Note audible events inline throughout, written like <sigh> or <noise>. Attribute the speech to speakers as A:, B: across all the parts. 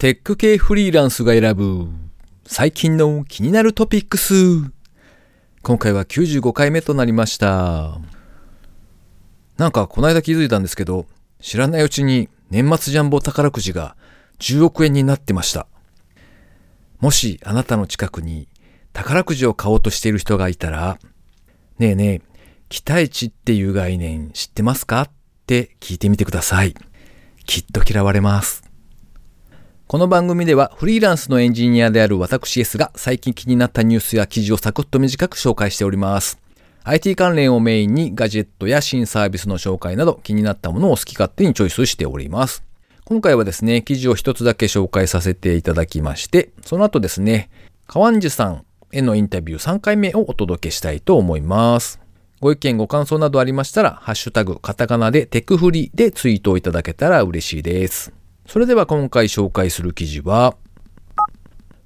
A: テック系フリーランスが選ぶ最近の気になるトピックス。今回は95回目となりました。なんかこの間気づいたんですけど、知らないうちに年末ジャンボ宝くじが10億円になってました。もしあなたの近くに宝くじを買おうとしている人がいたら、ねえねえ、期待値っていう概念知ってますか？って聞いてみてください。きっと嫌われます。この番組ではフリーランスのエンジニアである私 S が最近気になったニュースや記事をサクッと短く紹介しております。IT 関連をメインにガジェットや新サービスの紹介など気になったものを好き勝手にチョイスしております。今回はですね、記事を一つだけ紹介させていただきまして、その後ですね、川ンさんへのインタビュー3回目をお届けしたいと思います。ご意見ご感想などありましたら、ハッシュタグ、カタカナでテクフリでツイートをいただけたら嬉しいです。それでは今回紹介する記事は、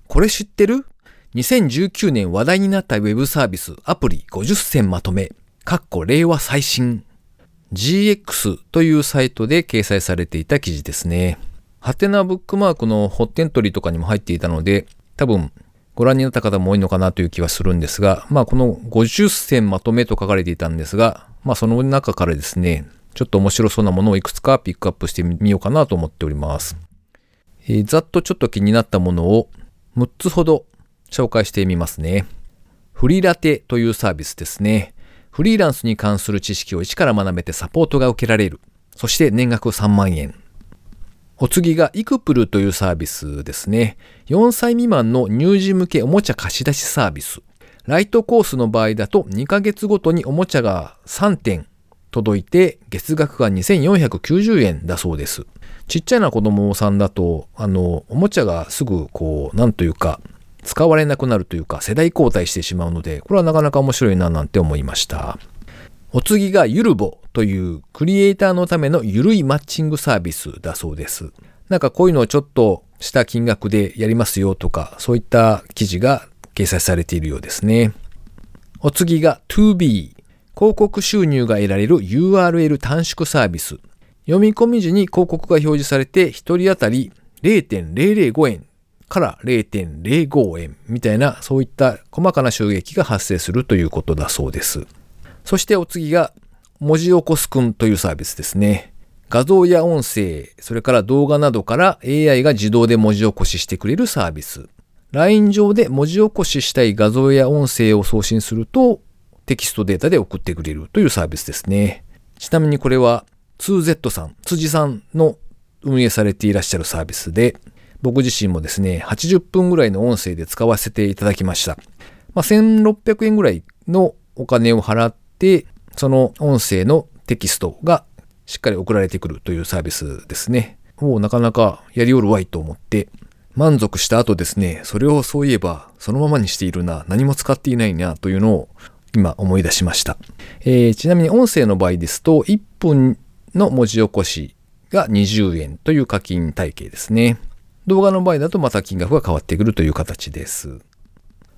A: これ知ってる ?2019 年話題になったウェブサービスアプリ50選まとめ、かっこ令和最新。GX というサイトで掲載されていた記事ですね。ハテナブックマークのホッテントリーとかにも入っていたので、多分ご覧になった方も多いのかなという気はするんですが、まあこの50選まとめと書かれていたんですが、まあその中からですね、ちょっと面白そうなものをいくつかピックアップしてみようかなと思っております。えーざっとちょっと気になったものを6つほど紹介してみますね。フリラテというサービスですね。フリーランスに関する知識を一から学べてサポートが受けられる。そして年額3万円。お次がイクプルというサービスですね。4歳未満の乳児向けおもちゃ貸し出しサービス。ライトコースの場合だと2ヶ月ごとにおもちゃが3点届いて月額が2490円だそうです。ちっちゃな子供さんだと、あの、おもちゃがすぐこう、なんというか、使われなくなるというか、世代交代してしまうので、これはなかなか面白いななんて思いました。お次がゆるぼというクリエイターのためのゆるいマッチングサービスだそうです。なんかこういうのをちょっとした金額でやりますよとか、そういった記事が掲載されているようですね。お次が 2B。広告収入が得られる URL 短縮サービス。読み込み時に広告が表示されて1人当たり0.005円から0.05円みたいなそういった細かな収益が発生するということだそうです。そしてお次が文字起こすくんというサービスですね。画像や音声、それから動画などから AI が自動で文字起こししてくれるサービス。LINE 上で文字起こししたい画像や音声を送信するとテキストデータで送ってくれるというサービスですね。ちなみにこれは 2Z さん、辻さんの運営されていらっしゃるサービスで、僕自身もですね、80分ぐらいの音声で使わせていただきました。まあ、1600円ぐらいのお金を払って、その音声のテキストがしっかり送られてくるというサービスですね。もうなかなかやりおるわいと思って、満足した後ですね、それをそういえばそのままにしているな、何も使っていないなというのを今思い出しました。えーちなみに音声の場合ですと、1分の文字起こしが20円という課金体系ですね。動画の場合だとまた金額が変わってくるという形です。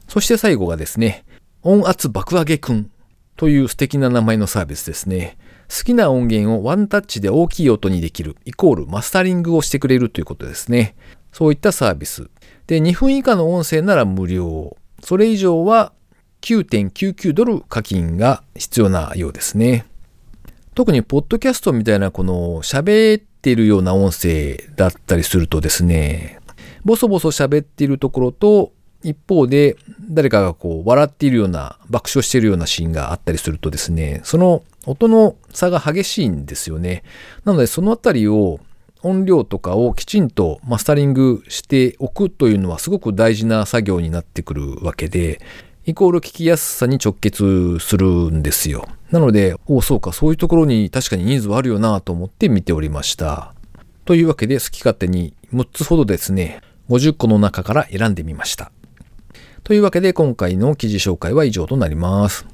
A: そして最後がですね、音圧爆上げくんという素敵な名前のサービスですね。好きな音源をワンタッチで大きい音にできる、イコールマスタリングをしてくれるということですね。そういったサービス。で、2分以下の音声なら無料。それ以上は9.99ドル課金が必要なようですね。特にポッドキャストみたいなこの喋ってるような音声だったりするとですね、ボソボソ喋っているところと一方で誰かがこう笑っているような爆笑しているようなシーンがあったりするとですね、その音の差が激しいんですよね。なのでそのあたりを音量とかをきちんとマスタリングしておくというのはすごく大事な作業になってくるわけで、イコール聞きやすさに直結するんですよ。なので、おおそうか、そういうところに確かにニーズはあるよなと思って見ておりました。というわけで、好き勝手に6つほどですね、50個の中から選んでみました。というわけで、今回の記事紹介は以上となります。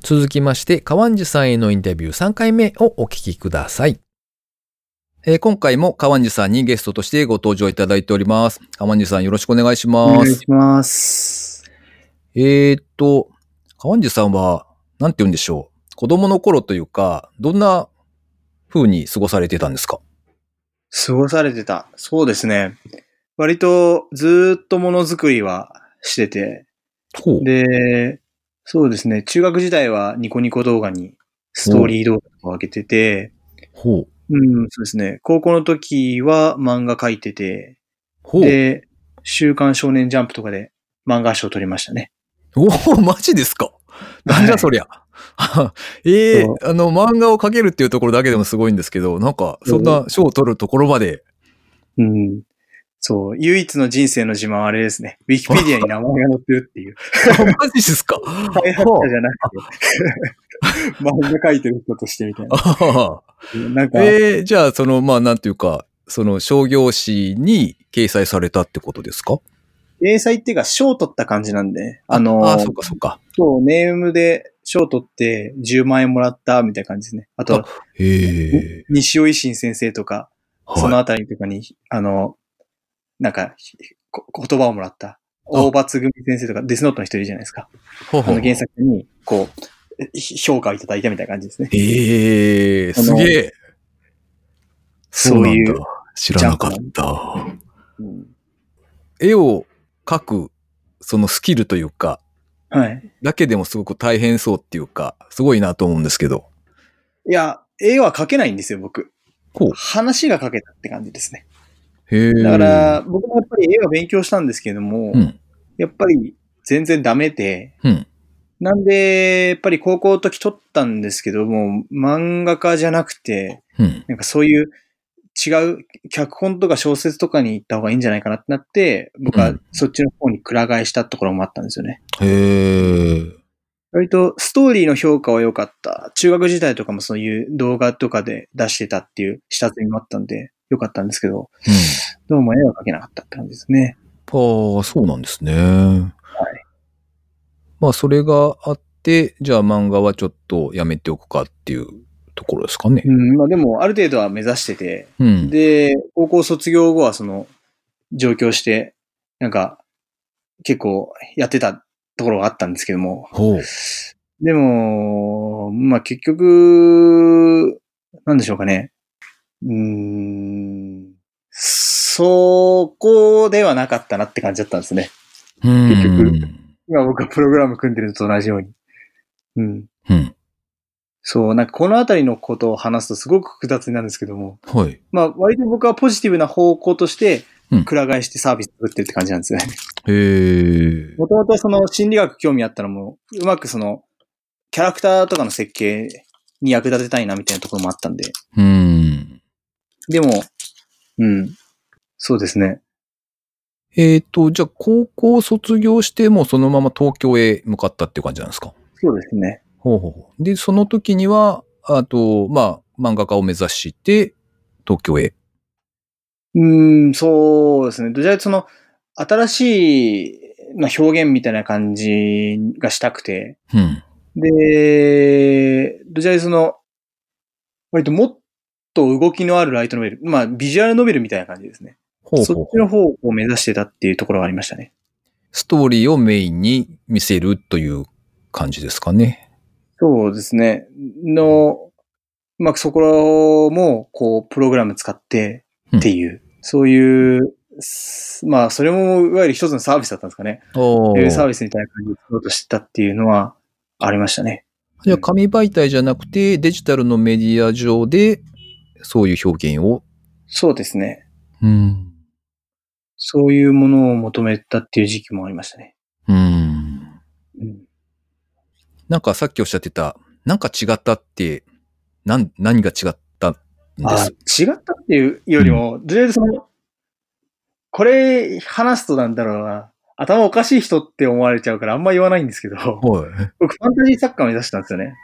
A: 続きまして、川地さんへのインタビュー3回目をお聞きください。えー今回も川地さんにゲストとしてご登場いただいております。川地さんよろしくお願いします。
B: お願いします。
A: えーっと、川地さんは、なんて言うんでしょう。子供の頃というか、どんな風に過ごされてたんですか？
B: 過ごされてた。そうですね。割とずーっとものづくりはしてて、
A: ほう。
B: で、そうですね、中学時代はニコニコ動画にストーリー動画を上げてて、
A: ほう。
B: うん、そうですね、高校の時は漫画描いてて、
A: ほう。
B: で、週刊少年ジャンプとかで漫画賞を取りましたね。
A: おお、マジですか？なんじゃそりゃ。<laughs> ええ
B: そう
A: あの、漫画を描けるっていうところだけでもすごいんですけど、なんか、そんな賞を取るところまで。
B: うん。そう、唯一の人生の自慢はあれですね。ウィキペディアに名前が載ってるっていう。<laughs>
A: あマジですか？
B: 開発者じゃなくて、漫画描いてる人としてみたいな。
A: あ
B: なんか、
A: ええじゃあ、その、まあ、なんていうか、その商業誌に掲載されたってことですか？
B: 英才っていうか賞取った感じなんで、あの
A: あ、そっかそっか。
B: そう、ネームで賞取って10万円もらったみたいな感じですね。あと、
A: へえ。
B: 西尾維新先生とか、そのあたりとかに、あの、なんか、言葉をもらった。大罰組先生とか、デスノートの人いるじゃないですか。
A: ほうほう
B: あの原作に、こう、ひ評価をいただいたみたいな感じですね。
A: ええすげえ。
B: そういう
A: 知らなかった。
B: うん
A: 絵を描く、そのスキルというか、
B: はい。
A: だけでもすごく大変そうっていうか、すごいなと思うんですけど。
B: いや、絵は描けないんですよ、僕。
A: ほう。
B: 話が描けたって感じですね。
A: へえ。
B: だから、僕もやっぱり絵は勉強したんですけれども、
A: うん。
B: やっぱり全然ダメで、
A: うん。
B: なんで、やっぱり高校の時撮ったんですけども、漫画家じゃなくて、
A: うん。
B: なんかそういう違う脚本とか小説とかに行った方がいいんじゃないかなってなって、僕は
A: うん
B: そっちの方にくら替えしたところもあったんですよね。
A: へえ。
B: 割とストーリーの評価は良かった。中学時代とかもそういう動画とかで出してたっていう下積みもあったんで、良かったんですけど、
A: うん。
B: どうも絵は描けなかったって感じですね。
A: ああ、そうなんですね。まあ、それがあって、じゃあ漫画はちょっとやめておくかっていうところですかね
B: う。ん、まあでもある程度は目指してて、
A: うん。
B: で、高校卒業後はその、上京して、なんか、結構やってたところがあったんですけども。でも、まあ結局、なんでしょうかね。うーん、そこではなかったなって感じだったんですね。
A: うん。
B: 結局今僕はプログラム組んでるのと同じように。うん。
A: うん。
B: そう、なんかこのあたりのことを話すとすごく複雑になるんですけども、
A: はい。
B: まあ割と僕はポジティブな方向として
A: うん、
B: くら替えしてサービス作ってるって感じなんですよね。
A: へえ。
B: もともとその心理学興味あったのも、うまくその、キャラクターとかの設計に役立てたいなみたいなところもあったんで。
A: うん。
B: でも、うん。そうですね。
A: えっ、と、じゃあ高校卒業してもそのまま東京へ向かったっていう感じなんですか？
B: そうですね。
A: ほうほうほう。で、その時には、あと、まあ、漫画家を目指して、東京へ。
B: うん、そうですね。どちらかというとその、新しい、まあ、表現みたいな感じがしたくて、
A: うん。
B: で、どちらかというとその、割ともっと動きのあるライトノベル、まあ、ビジュアルノベルみたいな感じですね。
A: ほうほう
B: そっちの方を目指してたっていうところがありましたね。
A: ストーリーをメインに見せるという感じですかね。
B: そうですね。の、まあ、そこも、こう、プログラム使ってっていう、そういう、すまあ、それも、いわゆる一つのサービスだったんですかね。
A: お
B: そういうサービスみたいな感じで作ろうとしてたっていうのはありましたね。
A: じゃあ紙媒体じゃなくてデジタルのメディア上でそういう表現を？
B: そうですね。
A: うん。
B: そういうものを求めたっていう時期もありましたね。
A: うん。
B: うん、
A: なんかさっきおっしゃってた、なんか違ったって、なん、何が違ったんで
B: あ
A: す
B: 違ったっていうよりも、とりあえずその、これ話すとなんだろうな、頭おかしい人って思われちゃうからあんま言わないんですけど、
A: はい。
B: 僕ファンタジー作家を目指したんですよね。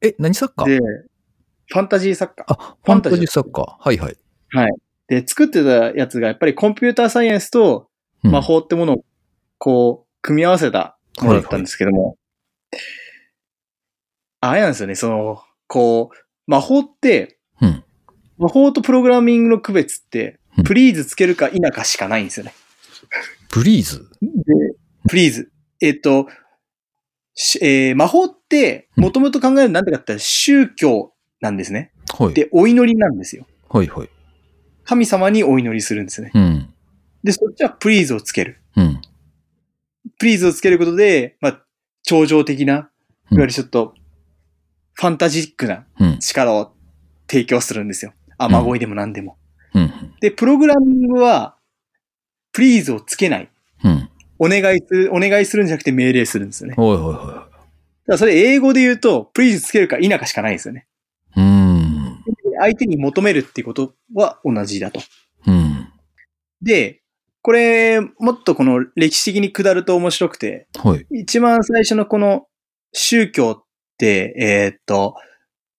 A: え、何作家
B: で、ファンタジー作家。
A: あ、ファンタジー作家。はいはい。
B: で、作ってたやつがやっぱりコンピューターサイエンスと
A: うん
B: 魔法ってものをこう、組み合わせたものだったんですけども、あれなんですよね、その、こう、魔法って、
A: うん
B: 魔法とプログラミングの区別って
A: うん、
B: プリーズつけるか否かしかないんですよね。
A: プリーズ？
B: で、プリーズ。えっと、しえー魔法って、もともと考えるなんてかって言ったら宗教なんですね。
A: はい。
B: で、お祈りなんですよ。
A: はいはい。
B: 神様にお祈りするんですね。
A: うん。
B: で、そっちは please をつける。
A: うん。
B: please をつけることで、まあ、超常的な、いわゆるちょっと、ファンタジックな
A: うん。
B: 力を提供するんですよ。雨乞いでも何でも。
A: うん。
B: で、プログラミングは、 please をつけない。
A: うん。
B: お願いする、お願いするんじゃなくて命令するんですよね。
A: はいはいは
B: だそれ英語で言うと、 please つけるか否かしかないですよね。
A: い。うん。
B: 相手に求めるっていうことは同じだと。
A: うん。
B: で、これ、もっとこの歴史的に下ると面白くて、
A: はい。
B: 一番最初のこの宗教って、えーっと、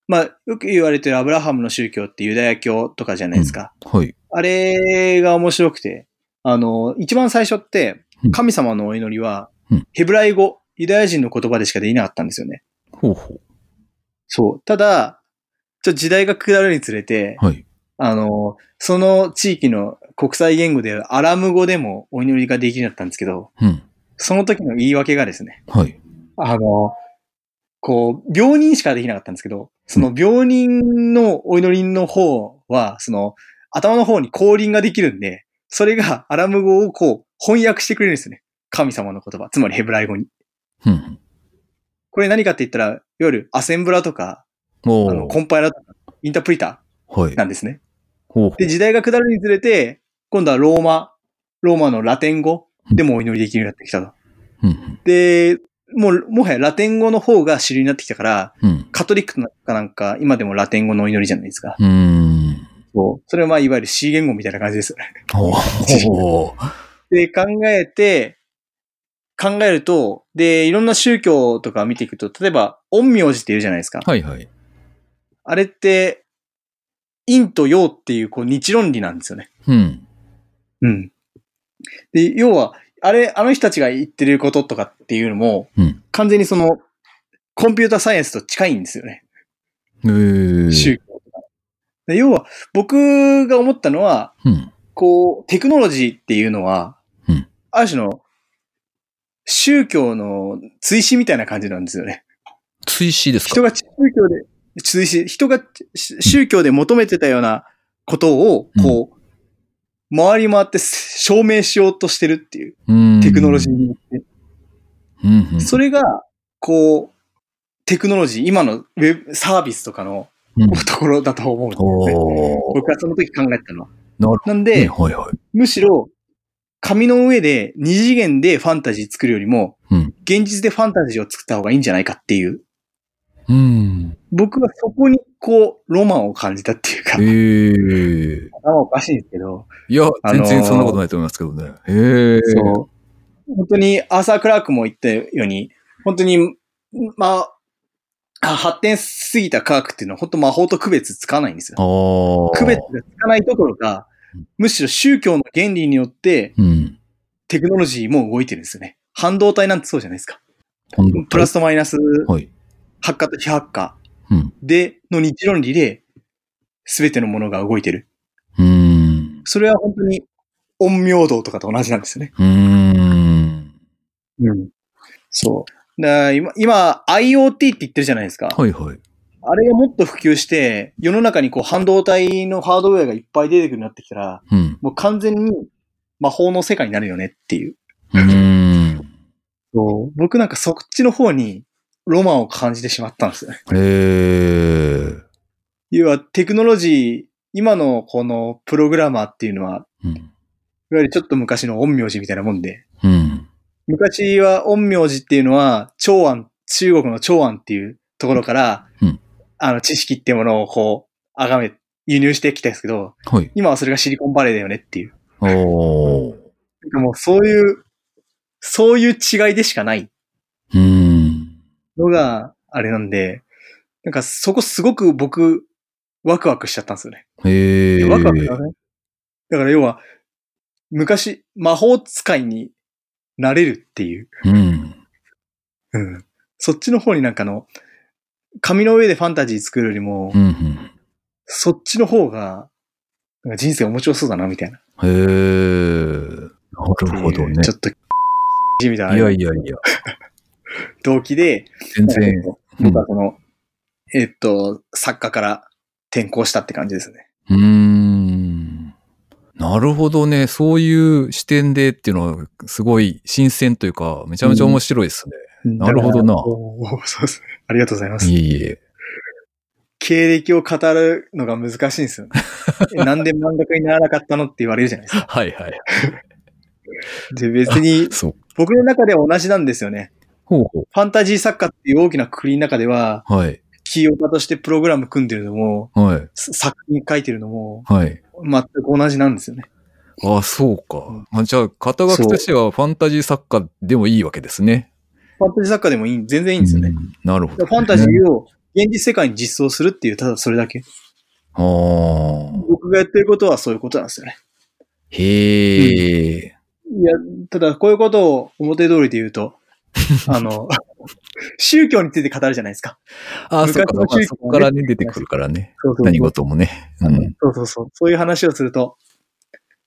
B: まあ、よく言われてるアブラハムの宗教ってユダヤ教とかじゃないですか。
A: はい。
B: あれが面白くて、あの、一番最初って
A: うん、
B: 神様のお祈りは
A: うん、
B: ヘブライ語、ユダヤ人の言葉でしかできなかったんですよね。
A: ほうほ
B: そう。ただ、ちょっと時代が下るにつれて、
A: う。はい。
B: あの、その地域の国際言語であるアラム語でもお祈りができるようになったんですけど、
A: うん。
B: その時の言い訳がですね、
A: はい。
B: あの、こう、病人しかできなかったんですけど、その病人のお祈りの方は、その、頭の方に降臨ができるんで、それがアラム語をこう、翻訳してくれるんですね。神様の言葉、つまりヘブライ語に。
A: うん。
B: これ何かって言ったら、いわゆるアセンブラとか、
A: お
B: あの、
A: ー
B: コンパイラとか、インタープリタ
A: はい
B: ー。なんですね。
A: ほうほ
B: で、時代が下るにつれて、今度はローマ、ローマのラテン語でもお祈りできるようになってきたと。
A: う。うん。
B: で、もう、もはやラテン語の方が主流になってきたから、
A: うん。
B: カトリックかなんか、今でもラテン語のお祈りじゃないですか。
A: うん。
B: そう。それはまあ、いわゆる C 言語みたいな感じですよね。
A: ほうほう。
B: で、考えて、考えると、で、いろんな宗教とか見ていくと、例えば、陰陽師って言うじゃないですか。
A: はいはい。
B: あれって、陰と陽っていう、こう、日論理なんですよね。
A: うん。
B: うん。で、要は、あれ、あの人たちが言ってることとかっていうのも、
A: うん
B: 完全にその、コンピューターサイエンスと近いんですよね。
A: えー。
B: 宗教とか。で要は、僕が思ったのは、
A: うん。
B: こう、テクノロジーっていうのは、
A: うん
B: ある種の、宗教の追試みたいな感じなんですよね。
A: 追試ですか？
B: 人が宗教で、追試、人がし宗教で求めてたようなことを、こう、回り回って証明しようとしてるっていう、
A: うん。
B: テクノロジーによって。それが、こう、テクノロジー、今のウェブサービスとかの
A: うん。
B: ところだと思うんです僕はその時考えたの。は。
A: な
B: んで、
A: はいはい。
B: むしろ、紙の上で二次元でファンタジー作るよりも、
A: うん。
B: 現実でファンタジーを作った方がいいんじゃないかっていう、
A: うん。
B: 僕はそこにこう、ロマンを感じたっていうか
A: え、ー。
B: 頭おかしいんですけど、
A: いや、
B: あのー
A: 全然そんなことないと思いますけどね。へえ。
B: そう。本当にアーサー・クラークも言ったように、本当に、まあ、あ発展しすぎた科学っていうのは本当魔法と区別つかないんですよ。区別がつかないどころか
A: うん、
B: むしろ宗教の原理によって
A: うん。
B: テクノロジーも動いてるんですよね。半導体なんてそうじゃないですか。プラスとマイナス、
A: はい。
B: 発火と非発火
A: うん。
B: で、の日論理で、すべてのものが動いてる。
A: うん。
B: それは本当に陰陽道とかと同じなんですよね。
A: うん。
B: うん。そう。だ今、今、IoT って言ってるじゃないですか。
A: はいはい。
B: あれがもっと普及して、世の中にこう半導体のハードウェアがいっぱい出てくるようになってきたら、
A: うん。
B: もう完全に魔法の世界になるよねっていう。
A: うん。
B: そう僕なんかそっちの方にロマンを感じてしまったんですよね。
A: へえ。
B: 要はテクノロジー、今のこのプログラマーっていうのは、
A: うん。
B: いわゆるちょっと昔の陰陽師みたいなもんで、
A: うん。
B: 昔は陰陽師っていうのは、長安、中国の長安っていうところから、
A: うん
B: あの知識っていうものをこう、あがめ、輸入してきたんですけど、
A: はい。
B: 今はそれがシリコンバレーだよねっていう。
A: お
B: もうそういう、そういう違いでしかない
A: うん。
B: のが、あれなんで、なんかそこすごく僕、ワクワクしちゃったんですよね。
A: へえ。
B: ワクワクだね。だから要は、昔、魔法使いになれるっていう。
A: うん。
B: うん。そっちの方になんかあの、紙の上でファンタジー作るよりも、
A: うんうん。
B: そっちの方が、なんか人生面白そうだな、みたいな。
A: へえ。なるほどね
B: ちょ。っと、みたい
A: やいやいや。<laughs>
B: 動機で、
A: 全然。
B: 僕はその、えっと、作家から転校したって感じですね。
A: うーん。ななるほどね。そういう視点でっていうのは、すごい新鮮というか、めちゃめちゃ面白いですね。なるほどな <laughs>
B: そうですね。ありがとうございます
A: い。えいえ。
B: 経歴を語るのが難しいんですよね。<laughs> えなんで漫画家にならなかったのって言われるじゃないですか。
A: はいはい。
B: で、別に。僕の中では同じなんですよね。
A: ほうほ
B: ファンタジー作家っていう大きなくくりの中では、
A: う。はい。
B: 起業家としてプログラム組んでるのも、
A: はい。
B: す作品書いてるのも、
A: はい。
B: 全く同じなんですよね。
A: ああ、そうか。あじゃあ、肩書きとしてはファンタジー作家でもいいわけですね。
B: ファンタジー作家でもいい、全然いいんですよね。
A: うんなるほど、
B: ファンタジーを現実世界に実装するっていう、ただそれだけ。
A: ああ。
B: 僕がやってることはそういうことなんですよね。
A: へえ。
B: いや、ただこういうことを表通りで言うと、あの、宗教について語るじゃないですか。
A: ああ、そっか、こからね、出てくるからね。
B: そうそう
A: 何事もね。うん。
B: そうそうそう。そういう話をすると、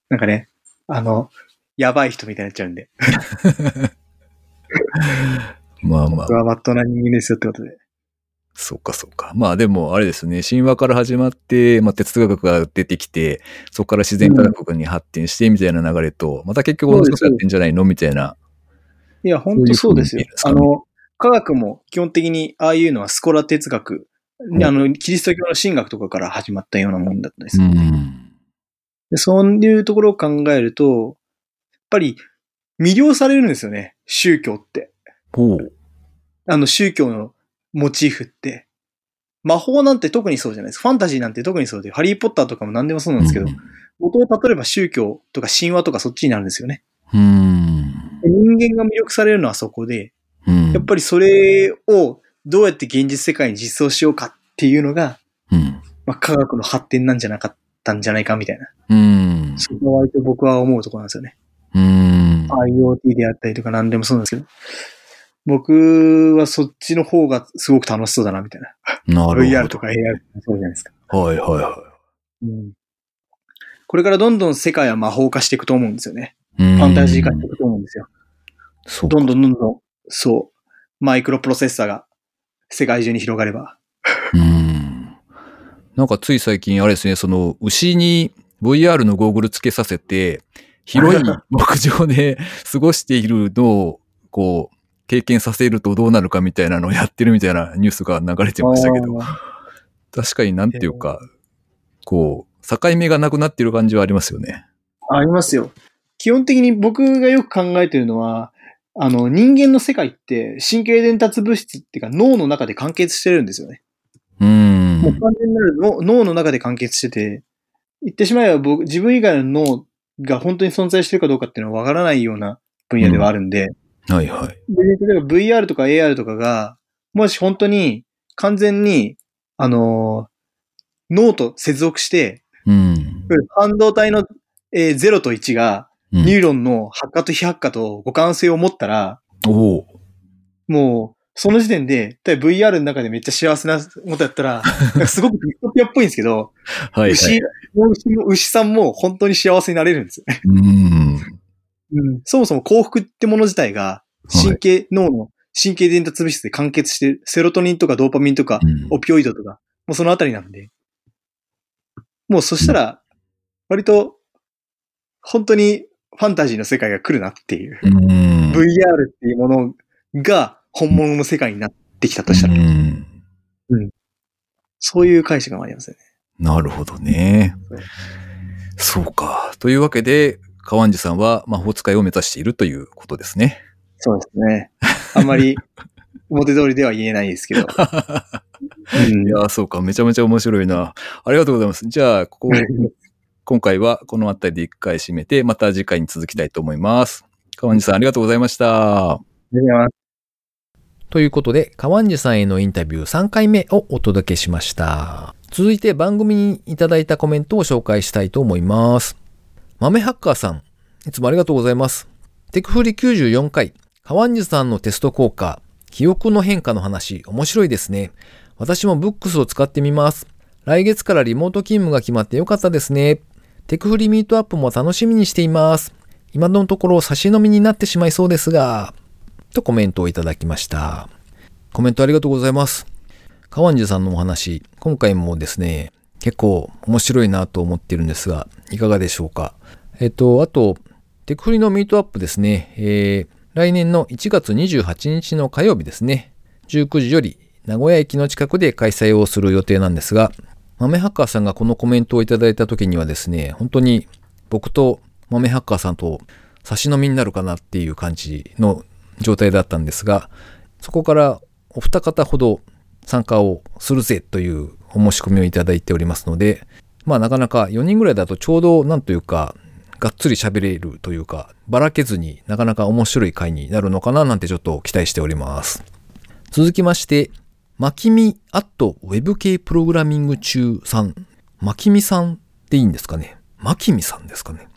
B: なんかね、あの、やばい人みたいになっちゃうんで、<laughs>
A: まあまあ
B: 僕、はまっとうな人間ですよってことで。
A: そっかそっか。まあでも、あれですね、神話から始まって、まあ哲学が出てきて、そこから自然科学に発展してみたいな流れと、また結局同じことやってんじゃないの？みたいな。
B: いや、本当そうですよ
A: す。かね
B: あの、科学も基本的に、ああいうのはスコラ哲学、
A: うん
B: あの、キリスト教の神学とかから始まったようなもんだったんです
A: う
B: よ。
A: ん。
B: でそういうところを考えると、やっぱり魅了されるんですよね、宗教って。
A: ほう。
B: あの宗教のモチーフって。魔法なんて特にそうじゃないですか。ファンタジーなんて特にそうで、ハリーポッターとかも何でもそうなんですけど、元を例えば宗教とか神話とかそっちになるんですよね。
A: うん。
B: で人間が魅力されるのはそこで、
A: うん。
B: やっぱりそれをどうやって現実世界に実装しようかっていうのが、
A: うん。
B: まあ、科学の発展なんじゃなかったんじゃないかみたいな。
A: うん。
B: そこは割と僕は思うところなんですよね。
A: うん。
B: IoT であったりとか何でもそうなんですけど。僕はそっちの方がすごく楽しそうだなみたいな。
A: なるほど。
B: VR とか AR とかそうじゃないですか。
A: はいはいは
B: うん。これからどんどん世界は魔法化していくと思うんですよね。
A: い。フ
B: ファンタジー化していくと思うんですよ。
A: そうか
B: どんどんどんどん、そう、マイクロプロセッサーが世界中に広がれば。
A: うん。なんかつい最近あれですね、その牛に VR のゴーグルつけさせて、広い牧場で過ごしているのを、こう、経験させるとどうなるかみたいなのをやってるみたいなニュースが流れてましたけど、確かになんていうか、こう、境目がなくなってる感じはありますよね。
B: ありますよ。基本的に僕がよく考えてるのは、あの、人間の世界って神経伝達物質っていうか脳の中で完結してるんですよね。
A: うー。
B: もうん完全なる脳脳の中で完結してて、言ってしまえば僕、自分以外の脳が本当に存在してるかどうかっていうのはわからないような分野ではあるんで、
A: はいはい。
B: で例えば VR とか AR とかが、もし本当に完全に、あのー脳と接続して、
A: うん。
B: 半導体の、えー0と1が、
A: うん
B: ニューロンの発火と非発火と互換性を持ったら、もう、その時点で、例えば VR の中でめっちゃ幸せなことやったら、<laughs> すごくディストピアっぽいんですけど、
A: はいはい。
B: 牛、牛さんも本当に幸せになれるんです。よね。
A: うん。
B: うん、そもそも幸福ってもの自体が、神経、脳の神経伝達物質で完結してる、セロトニンとかドーパミンとか、
A: うん。
B: オピオイドとか、もうそのあたりなんで、もうそしたら、割と、本当にファンタジーの世界が来るなっていう、
A: うん。
B: VR っていうものが本物の世界になってきたとしたら、
A: うん
B: そういう解釈がありますよね。
A: なるほどね。そうか。というわけで、川地さんは魔法使いを目指しているということですね。
B: そうですね。あんまり <laughs> 表通りでは言えないですけど。う <laughs> ん
A: いやー、そうか。めちゃめちゃ面白いな。ありがとうございます。じゃあ、ここ、<laughs> 今回はこの辺りで一回締めて、また次回に続きたいと思います。川地さん、ありがとうございました。
B: ありがとうございます
A: ということで、川地さんへのインタビュー3回目をお届けしました。続いて番組にいただいたコメントを紹介したいと思います。豆ハッカーさん、いつもありがとうございます。テクフリ94回、川地さんのテスト効果、記憶の変化の話、面白いですね。私もブックスを使ってみます。来月からリモート勤務が決まってよかったですね。テクフリミートアップも楽しみにしています。今のところ差し飲みになってしまいそうですが、とコメントをいただきました。コメントありがとうございます。川地さんのお話、今回もですね、結構面白いなと思っているんですが、いかがでしょうか？えっと、あと、テクフリのミートアップですね、えー、来年の1月28日の火曜日ですね、19時より名古屋駅の近くで開催をする予定なんですが、豆ハッカーさんがこのコメントをいただいた時にはですね、本当に僕と豆ハッカーさんと差し飲みになるかなっていう感じの状態だったんですが、そこからお二方ほど参加をするぜというお申し込みをいただいておりますので、まあなかなか4人ぐらいだとちょうどなんというか、がっつり喋れるというか、ばらけずになかなか面白い回になるのかななんてちょっと期待しております。続きまして、マキミアットウェブ系プログラミング中さん。マキミさんでいいんですかね？マキミさんですかね？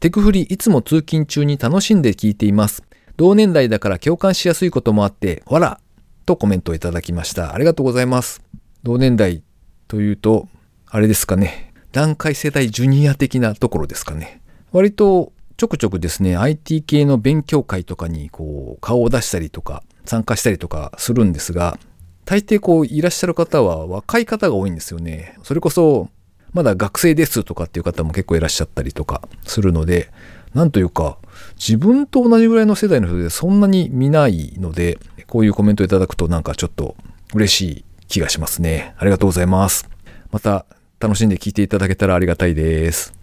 A: テクフリいつも通勤中に楽しんで聞いています。同年代だから共感しやすいこともあって、わらとコメントをいただきました。ありがとうございます。同年代というと、あれですかね？段階世代ジュニア的なところですかね？割とちょくちょくですね、IT 系の勉強会とかにこう顔を出したりとか参加したりとかするんですが、大抵こういらっしゃる方は若い方が多いんですよね。それこそまだ学生ですとかっていう方も結構いらっしゃったりとかするので、なんというか自分と同じぐらいの世代の人でそんなに見ないので、こういうコメントいただくとなんかちょっと嬉しい気がしますね。ありがとうございます。また楽しんで聞いていただけたらありがたいです。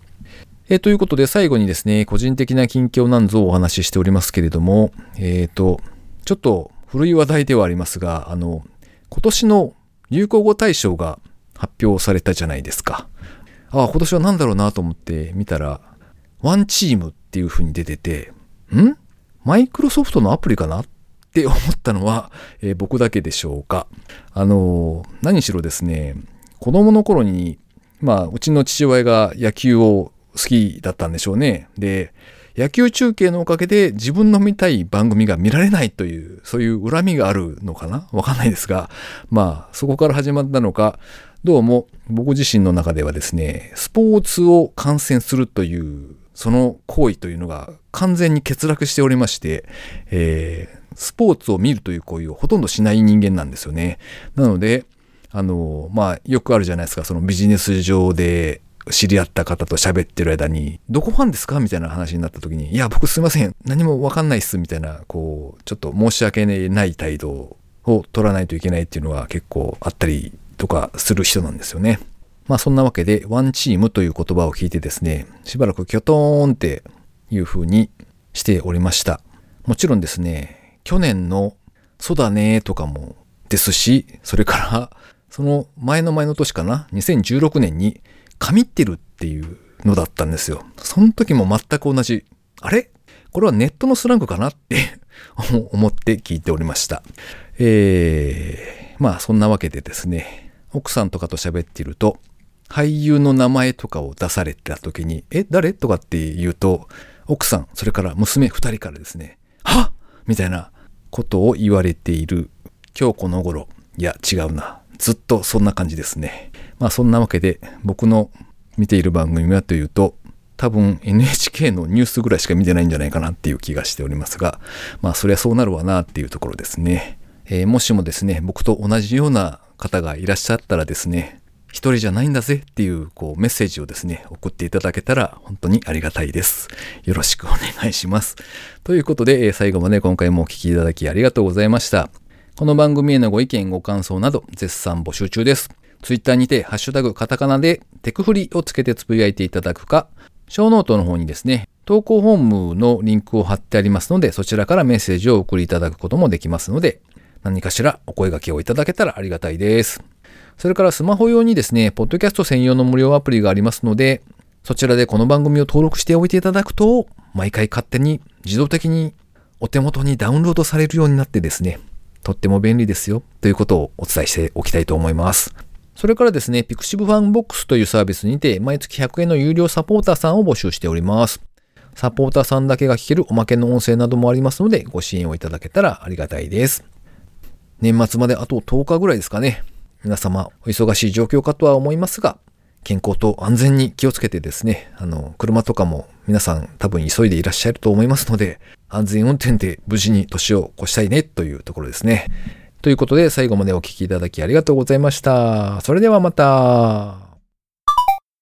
A: えー、ということで最後にですね、個人的な近況なんぞをお話ししておりますけれども、えっ、ー、と、ちょっと古い話題ではありますが、あの、今年の流行語大賞が発表されたじゃないですか。ああ、今年は何だろうなと思って見たら、ワンチームっていう風に出てて、ん？マイクロソフトのアプリかなって思ったのは、えー、僕だけでしょうか。あのー、何しろですね、子供の頃に、まあ、うちの父親が野球を好きだったんでしょうね。で、野球中継のおかげで自分の見たい番組が見られないという、そういう恨みがあるのかな？わかんないですが、まあ、そこから始まったのか、どうも僕自身の中ではですね、スポーツを観戦するという、その行為というのが完全に欠落しておりまして、えー、スポーツを見るという行為をほとんどしない人間なんですよね。なので、あの、まあ、よくあるじゃないですか、そのビジネス上で知り合った方と喋ってる間に、どこファンですかみたいな話になった時に、いや、僕すいません。何もわかんないっす。みたいな、こう、ちょっと申し訳ない態度を取らないといけないっていうのは結構あったりとかする人なんですよね。まあそんなわけで、ワンチームという言葉を聞いてですね、しばらくキョトーンっていう風にしておりました。もちろんですね、去年のそうだねとかもですし、それからその前の前の年かな、2016年に神ってるっていうのだったんですよ。その時も全く同じ。あれ？これはネットのスラングかなって <laughs> 思って聞いておりました。えー、まあそんなわけでですね、奥さんとかと喋っていると、俳優の名前とかを出された時に、え、誰？とかって言うと、奥さん、それから娘二人からですね、は？みたいなことを言われている今日この頃。いや、違うな。ずっとそんな感じですね。まあそんなわけで僕の見ている番組はというと多分 NHK のニュースぐらいしか見てないんじゃないかなっていう気がしておりますがまあそりゃそうなるわなっていうところですね。えー、もしもですね僕と同じような方がいらっしゃったらですね一人じゃないんだぜっていうこうメッセージをですね送っていただけたら本当にありがたいです。よろしくお願いします。ということで、えー、最後まで今回もお聴きいただきありがとうございました。この番組へのご意見ご感想など絶賛募集中です。ツイッターにて、ハッシュタグカタカナでテクフリをつけてつぶやいていただくか、ショーノートの方にですね、投稿フォームのリンクを貼ってありますので、そちらからメッセージを送りいただくこともできますので、何かしらお声掛けをいただけたらありがたいです。それからスマホ用にですね、ポッドキャスト専用の無料アプリがありますので、そちらでこの番組を登録しておいていただくと、毎回勝手に自動的にお手元にダウンロードされるようになってですね、とっても便利ですよということをお伝えしておきたいと思います。それからですね、 pixivFANBOX というサービスにて、毎月100円の有料サポーターさんを募集しております。サポーターさんだけが聞けるおまけの音声などもありますので、ご支援をいただけたらありがたいです。年末まであと10日ぐらいですかね。皆様、お忙しい状況かとは思いますが、健康と安全に気をつけてですね、あの、車とかも皆さん多分急いでいらっしゃると思いますので、安全運転で無事に年を越したいねというところですね。ということで最後までお聴きいただきありがとうございました。それではまた。